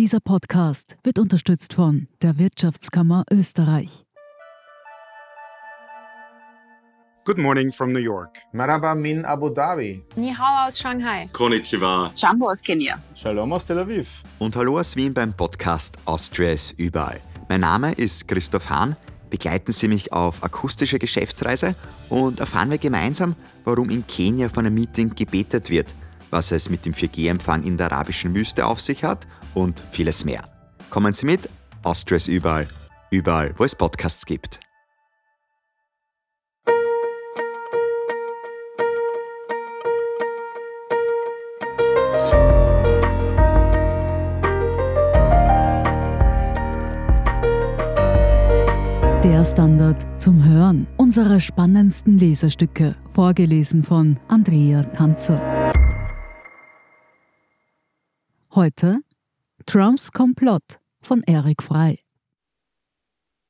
Dieser Podcast wird unterstützt von der Wirtschaftskammer Österreich. Good morning from New York. Marhaba min Abu Dhabi. Ni hao aus Shanghai. Konnichiwa. Jambo aus Kenia. Shalom aus Tel Aviv. Und hallo aus Wien beim Podcast Austria ist überall. Mein Name ist Christoph Hahn. Begleiten Sie mich auf akustische Geschäftsreise und erfahren wir gemeinsam, warum in Kenia von einem Meeting gebetet wird, was es mit dem 4G-Empfang in der arabischen Wüste auf sich hat und vieles mehr. Kommen Sie mit, Austria ist überall. Überall, wo es Podcasts gibt. Der Standard zum Hören unserer spannendsten Leserstücke, vorgelesen von Andrea Tanzer. Heute Trumps Komplott von Eric Frey.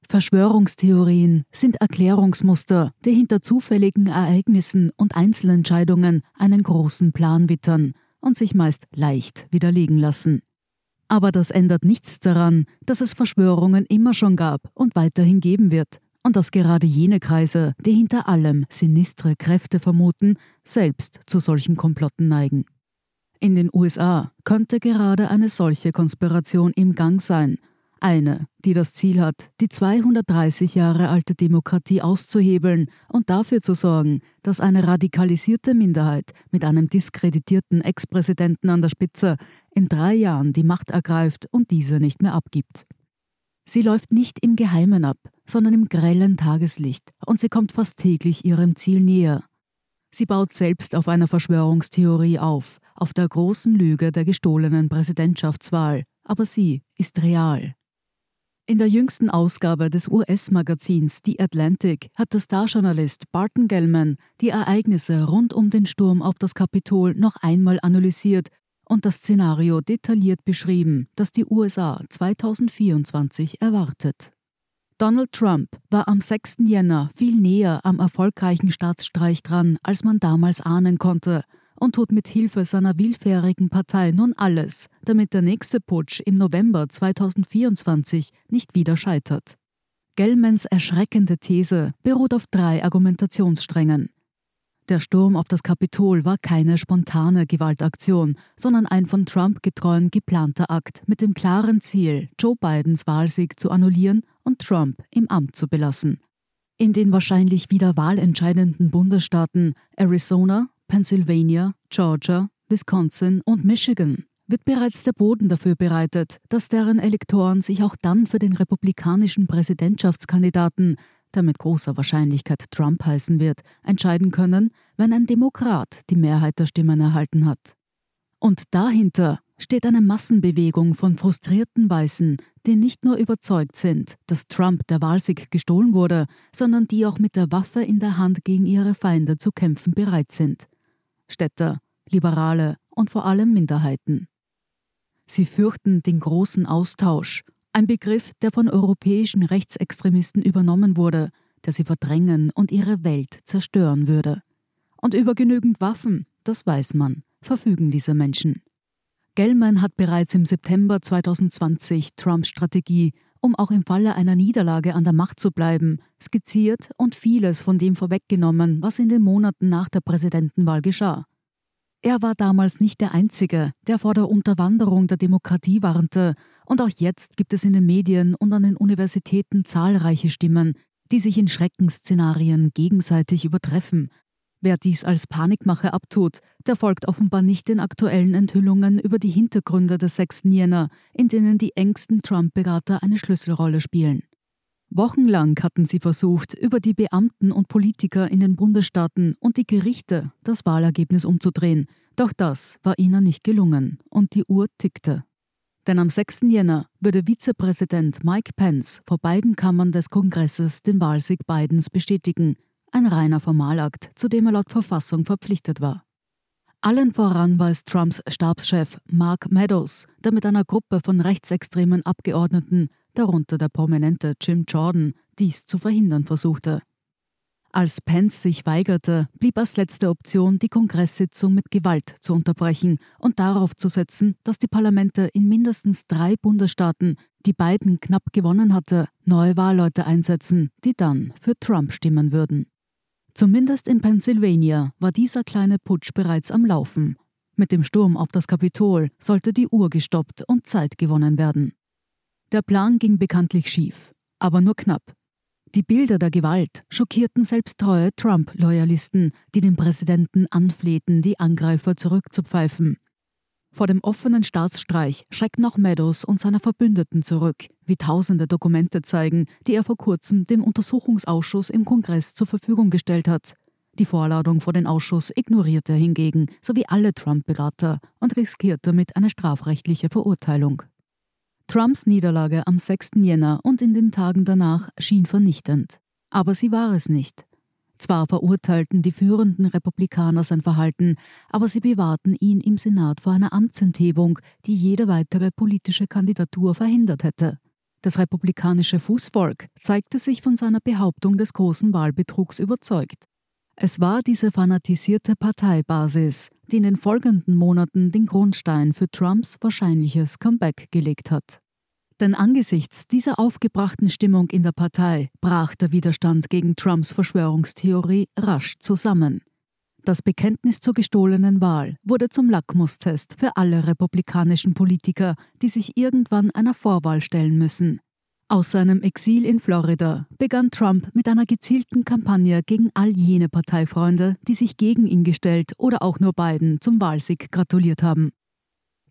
Verschwörungstheorien sind Erklärungsmuster, die hinter zufälligen Ereignissen und Einzelentscheidungen einen großen Plan wittern und sich meist leicht widerlegen lassen. Aber das ändert nichts daran, dass es Verschwörungen immer schon gab und weiterhin geben wird, und dass gerade jene Kreise, die hinter allem sinistre Kräfte vermuten, selbst zu solchen Komplotten neigen. In den USA könnte gerade eine solche Konspiration im Gang sein, eine, die das Ziel hat, die 230 Jahre alte Demokratie auszuhebeln und dafür zu sorgen, dass eine radikalisierte Minderheit mit einem diskreditierten Ex-Präsidenten an der Spitze in drei Jahren die Macht ergreift und diese nicht mehr abgibt. Sie läuft nicht im Geheimen ab, sondern im grellen Tageslicht und sie kommt fast täglich ihrem Ziel näher. Sie baut selbst auf einer Verschwörungstheorie auf, auf der großen Lüge der gestohlenen Präsidentschaftswahl, aber sie ist real. In der jüngsten Ausgabe des US-Magazins The Atlantic hat der Starjournalist Barton Gellman die Ereignisse rund um den Sturm auf das Kapitol noch einmal analysiert und das Szenario detailliert beschrieben, das die USA 2024 erwartet. Donald Trump war am 6. Jänner viel näher am erfolgreichen Staatsstreich dran, als man damals ahnen konnte, und tut mit Hilfe seiner willfährigen Partei nun alles, damit der nächste Putsch im November 2024 nicht wieder scheitert. Gellmans erschreckende These beruht auf drei Argumentationssträngen. Der Sturm auf das Kapitol war keine spontane Gewaltaktion, sondern ein von Trump getreu geplanter Akt mit dem klaren Ziel, Joe Bidens Wahlsieg zu annullieren und Trump im Amt zu belassen. In den wahrscheinlich wieder wahlentscheidenden Bundesstaaten Arizona, Pennsylvania, Georgia, Wisconsin und Michigan wird bereits der Boden dafür bereitet, dass deren Elektoren sich auch dann für den republikanischen Präsidentschaftskandidaten, der mit großer Wahrscheinlichkeit Trump heißen wird, entscheiden können, wenn ein Demokrat die Mehrheit der Stimmen erhalten hat. Und dahinter steht eine Massenbewegung von frustrierten Weißen, die nicht nur überzeugt sind, dass Trump der Wahlsieg gestohlen wurde, sondern die auch mit der Waffe in der Hand gegen ihre Feinde zu kämpfen bereit sind. Städter, Liberale und vor allem Minderheiten. Sie fürchten den großen Austausch, ein Begriff, der von europäischen Rechtsextremisten übernommen wurde, der sie verdrängen und ihre Welt zerstören würde. Und über genügend Waffen, das weiß man, verfügen diese Menschen. Gellman hat bereits im September 2020 Trumps Strategie, um auch im Falle einer Niederlage an der Macht zu bleiben, skizziert und vieles von dem vorweggenommen, was in den Monaten nach der Präsidentenwahl geschah. Er war damals nicht der Einzige, der vor der Unterwanderung der Demokratie warnte, und auch jetzt gibt es in den Medien und an den Universitäten zahlreiche Stimmen, die sich in Schreckensszenarien gegenseitig übertreffen. Wer dies als Panikmache abtut, der folgt offenbar nicht den aktuellen Enthüllungen über die Hintergründe des 6. Jänner, in denen die engsten Trump-Berater eine Schlüsselrolle spielen. Wochenlang hatten sie versucht, über die Beamten und Politiker in den Bundesstaaten und die Gerichte das Wahlergebnis umzudrehen, doch das war ihnen nicht gelungen und die Uhr tickte. Denn am 6. Jänner würde Vizepräsident Mike Pence vor beiden Kammern des Kongresses den Wahlsieg Bidens bestätigen, ein reiner Formalakt, zu dem er laut Verfassung verpflichtet war. Allen voran war es Trumps Stabschef Mark Meadows, der mit einer Gruppe von rechtsextremen Abgeordneten darunter der prominente Jim Jordan, dies zu verhindern versuchte. Als Pence sich weigerte, blieb als letzte Option, die Kongresssitzung mit Gewalt zu unterbrechen und darauf zu setzen, dass die Parlamente in mindestens drei Bundesstaaten, die Biden knapp gewonnen hatte, neue Wahlleute einsetzen, die dann für Trump stimmen würden. Zumindest in Pennsylvania war dieser kleine Putsch bereits am Laufen. Mit dem Sturm auf das Kapitol sollte die Uhr gestoppt und Zeit gewonnen werden. Der Plan ging bekanntlich schief, aber nur knapp. Die Bilder der Gewalt schockierten selbst treue Trump-Loyalisten, die den Präsidenten anflehten, die Angreifer zurückzupfeifen. Vor dem offenen Staatsstreich schreckten auch Meadows und seine Verbündeten zurück, wie tausende Dokumente zeigen, die er vor kurzem dem Untersuchungsausschuss im Kongress zur Verfügung gestellt hat. Die Vorladung vor den Ausschuss ignorierte er hingegen, sowie alle Trump-Berater, und riskierte damit eine strafrechtliche Verurteilung. Trumps Niederlage am 6. Jänner und in den Tagen danach schien vernichtend. Aber sie war es nicht. Zwar verurteilten die führenden Republikaner sein Verhalten, aber sie bewahrten ihn im Senat vor einer Amtsenthebung, die jede weitere politische Kandidatur verhindert hätte. Das republikanische Fußvolk zeigte sich von seiner Behauptung des großen Wahlbetrugs überzeugt. Es war diese fanatisierte Parteibasis, die in den folgenden Monaten den Grundstein für Trumps wahrscheinliches Comeback gelegt hat. Denn angesichts dieser aufgebrachten Stimmung in der Partei brach der Widerstand gegen Trumps Verschwörungstheorie rasch zusammen. Das Bekenntnis zur gestohlenen Wahl wurde zum Lackmustest für alle republikanischen Politiker, die sich irgendwann einer Vorwahl stellen müssen. Aus seinem Exil in Florida begann Trump mit einer gezielten Kampagne gegen all jene Parteifreunde, die sich gegen ihn gestellt oder auch nur beiden zum Wahlsieg gratuliert haben.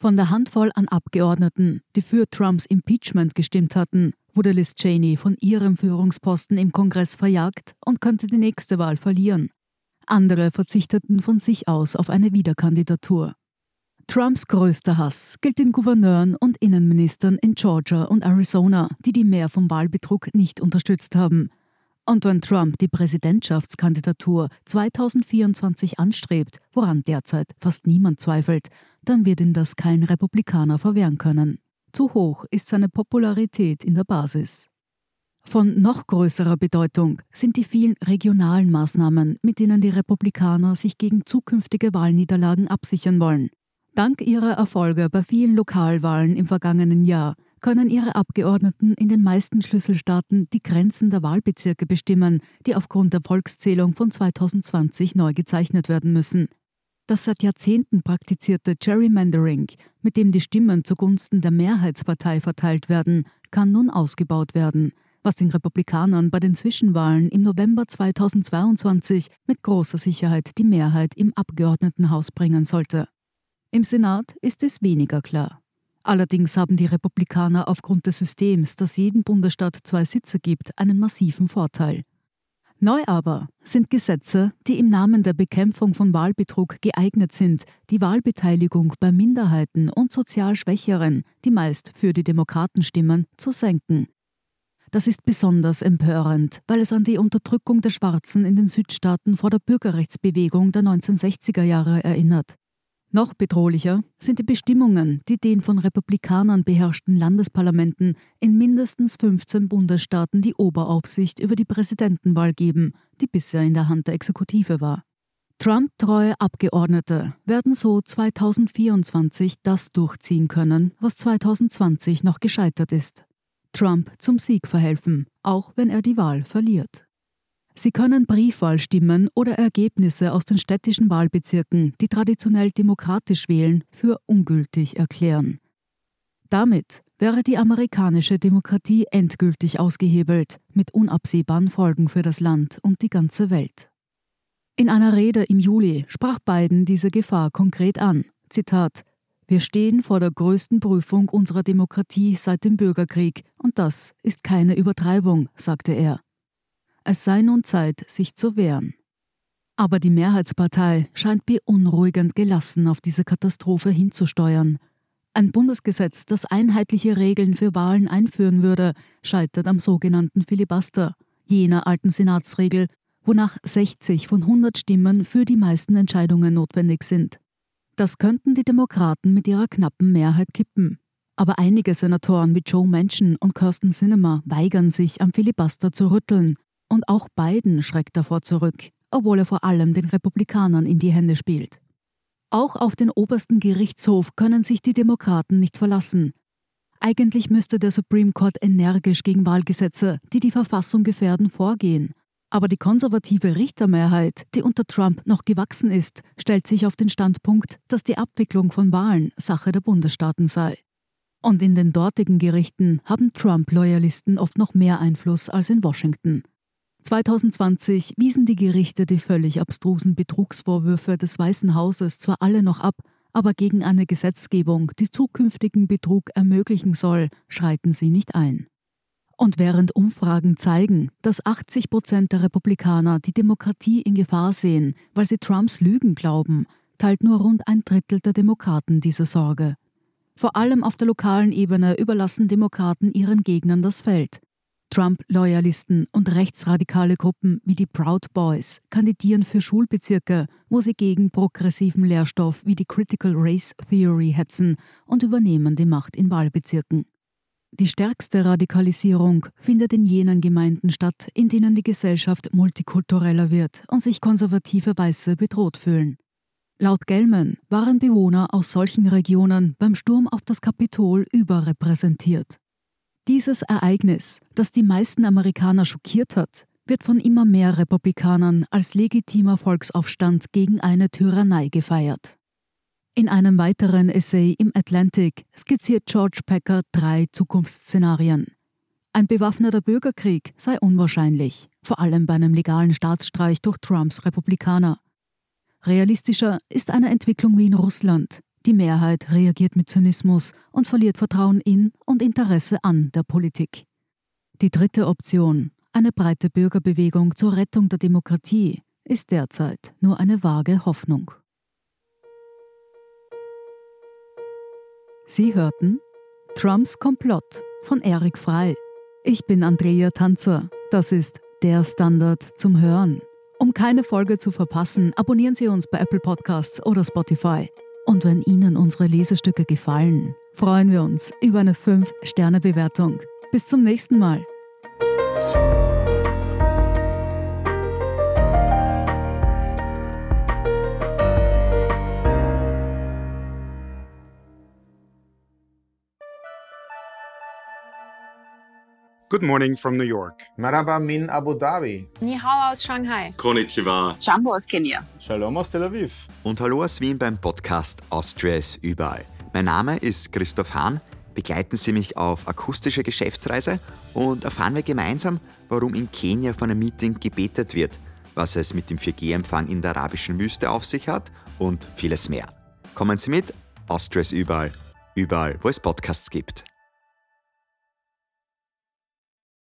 Von der Handvoll an Abgeordneten, die für Trumps Impeachment gestimmt hatten, wurde Liz Cheney von ihrem Führungsposten im Kongress verjagt und könnte die nächste Wahl verlieren. Andere verzichteten von sich aus auf eine Wiederkandidatur. Trumps größter Hass gilt den Gouverneuren und Innenministern in Georgia und Arizona, die die Mehr vom Wahlbetrug nicht unterstützt haben. Und wenn Trump die Präsidentschaftskandidatur 2024 anstrebt, woran derzeit fast niemand zweifelt, dann wird ihm das kein Republikaner verwehren können. Zu hoch ist seine Popularität in der Basis. Von noch größerer Bedeutung sind die vielen regionalen Maßnahmen, mit denen die Republikaner sich gegen zukünftige Wahlniederlagen absichern wollen. Dank ihrer Erfolge bei vielen Lokalwahlen im vergangenen Jahr können ihre Abgeordneten in den meisten Schlüsselstaaten die Grenzen der Wahlbezirke bestimmen, die aufgrund der Volkszählung von 2020 neu gezeichnet werden müssen. Das seit Jahrzehnten praktizierte Gerrymandering, mit dem die Stimmen zugunsten der Mehrheitspartei verteilt werden, kann nun ausgebaut werden, was den Republikanern bei den Zwischenwahlen im November 2022 mit großer Sicherheit die Mehrheit im Abgeordnetenhaus bringen sollte. Im Senat ist es weniger klar. Allerdings haben die Republikaner aufgrund des Systems, das jeden Bundesstaat zwei Sitze gibt, einen massiven Vorteil. Neu aber sind Gesetze, die im Namen der Bekämpfung von Wahlbetrug geeignet sind, die Wahlbeteiligung bei Minderheiten und sozial Schwächeren, die meist für die Demokraten stimmen, zu senken. Das ist besonders empörend, weil es an die Unterdrückung der Schwarzen in den Südstaaten vor der Bürgerrechtsbewegung der 1960er Jahre erinnert. Noch bedrohlicher sind die Bestimmungen, die den von Republikanern beherrschten Landesparlamenten in mindestens 15 Bundesstaaten die Oberaufsicht über die Präsidentenwahl geben, die bisher in der Hand der Exekutive war. Trump-treue Abgeordnete werden so 2024 das durchziehen können, was 2020 noch gescheitert ist. Trump zum Sieg verhelfen, auch wenn er die Wahl verliert. Sie können Briefwahlstimmen oder Ergebnisse aus den städtischen Wahlbezirken, die traditionell demokratisch wählen, für ungültig erklären. Damit wäre die amerikanische Demokratie endgültig ausgehebelt, mit unabsehbaren Folgen für das Land und die ganze Welt. In einer Rede im Juli sprach Biden diese Gefahr konkret an. Zitat Wir stehen vor der größten Prüfung unserer Demokratie seit dem Bürgerkrieg, und das ist keine Übertreibung, sagte er. Es sei nun Zeit, sich zu wehren. Aber die Mehrheitspartei scheint beunruhigend gelassen auf diese Katastrophe hinzusteuern. Ein Bundesgesetz, das einheitliche Regeln für Wahlen einführen würde, scheitert am sogenannten Filibuster, jener alten Senatsregel, wonach 60 von 100 Stimmen für die meisten Entscheidungen notwendig sind. Das könnten die Demokraten mit ihrer knappen Mehrheit kippen. Aber einige Senatoren wie Joe Manchin und Kirsten Sinema weigern sich, am Filibuster zu rütteln und auch Biden schreckt davor zurück, obwohl er vor allem den Republikanern in die Hände spielt. Auch auf den obersten Gerichtshof können sich die Demokraten nicht verlassen. Eigentlich müsste der Supreme Court energisch gegen Wahlgesetze, die die Verfassung gefährden, vorgehen. Aber die konservative Richtermehrheit, die unter Trump noch gewachsen ist, stellt sich auf den Standpunkt, dass die Abwicklung von Wahlen Sache der Bundesstaaten sei. Und in den dortigen Gerichten haben Trump-Loyalisten oft noch mehr Einfluss als in Washington. 2020 wiesen die Gerichte die völlig abstrusen Betrugsvorwürfe des Weißen Hauses zwar alle noch ab, aber gegen eine Gesetzgebung, die zukünftigen Betrug ermöglichen soll, schreiten sie nicht ein. Und während Umfragen zeigen, dass 80 Prozent der Republikaner die Demokratie in Gefahr sehen, weil sie Trumps Lügen glauben, teilt nur rund ein Drittel der Demokraten diese Sorge. Vor allem auf der lokalen Ebene überlassen Demokraten ihren Gegnern das Feld. Trump-Loyalisten und rechtsradikale Gruppen wie die Proud Boys kandidieren für Schulbezirke, wo sie gegen progressiven Lehrstoff wie die Critical Race Theory hetzen und übernehmen die Macht in Wahlbezirken. Die stärkste Radikalisierung findet in jenen Gemeinden statt, in denen die Gesellschaft multikultureller wird und sich konservative Weiße bedroht fühlen. Laut Gellman waren Bewohner aus solchen Regionen beim Sturm auf das Kapitol überrepräsentiert. Dieses Ereignis, das die meisten Amerikaner schockiert hat, wird von immer mehr Republikanern als legitimer Volksaufstand gegen eine Tyrannei gefeiert. In einem weiteren Essay im Atlantic skizziert George Packer drei Zukunftsszenarien. Ein bewaffneter Bürgerkrieg sei unwahrscheinlich, vor allem bei einem legalen Staatsstreich durch Trumps Republikaner. Realistischer ist eine Entwicklung wie in Russland. Die Mehrheit reagiert mit Zynismus und verliert Vertrauen in und Interesse an der Politik. Die dritte Option, eine breite Bürgerbewegung zur Rettung der Demokratie, ist derzeit nur eine vage Hoffnung. Sie hörten Trumps Komplott von Eric Frei. Ich bin Andrea Tanzer. Das ist der Standard zum Hören. Um keine Folge zu verpassen, abonnieren Sie uns bei Apple Podcasts oder Spotify. Und wenn Ihnen unsere Lesestücke gefallen, freuen wir uns über eine 5-Sterne-Bewertung. Bis zum nächsten Mal. Good morning from New York. Maraba min Abu Dhabi. Ni hao aus Shanghai. Konnichiwa. Jumbo aus Kenia. Shalom aus Tel Aviv. Und hallo aus Wien beim Podcast Austria ist überall. Mein Name ist Christoph Hahn. Begleiten Sie mich auf akustische Geschäftsreise und erfahren wir gemeinsam, warum in Kenia von einem Meeting gebetet wird, was es mit dem 4G-Empfang in der arabischen Wüste auf sich hat und vieles mehr. Kommen Sie mit, Austria ist überall, überall, wo es Podcasts gibt.